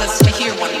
us to hear one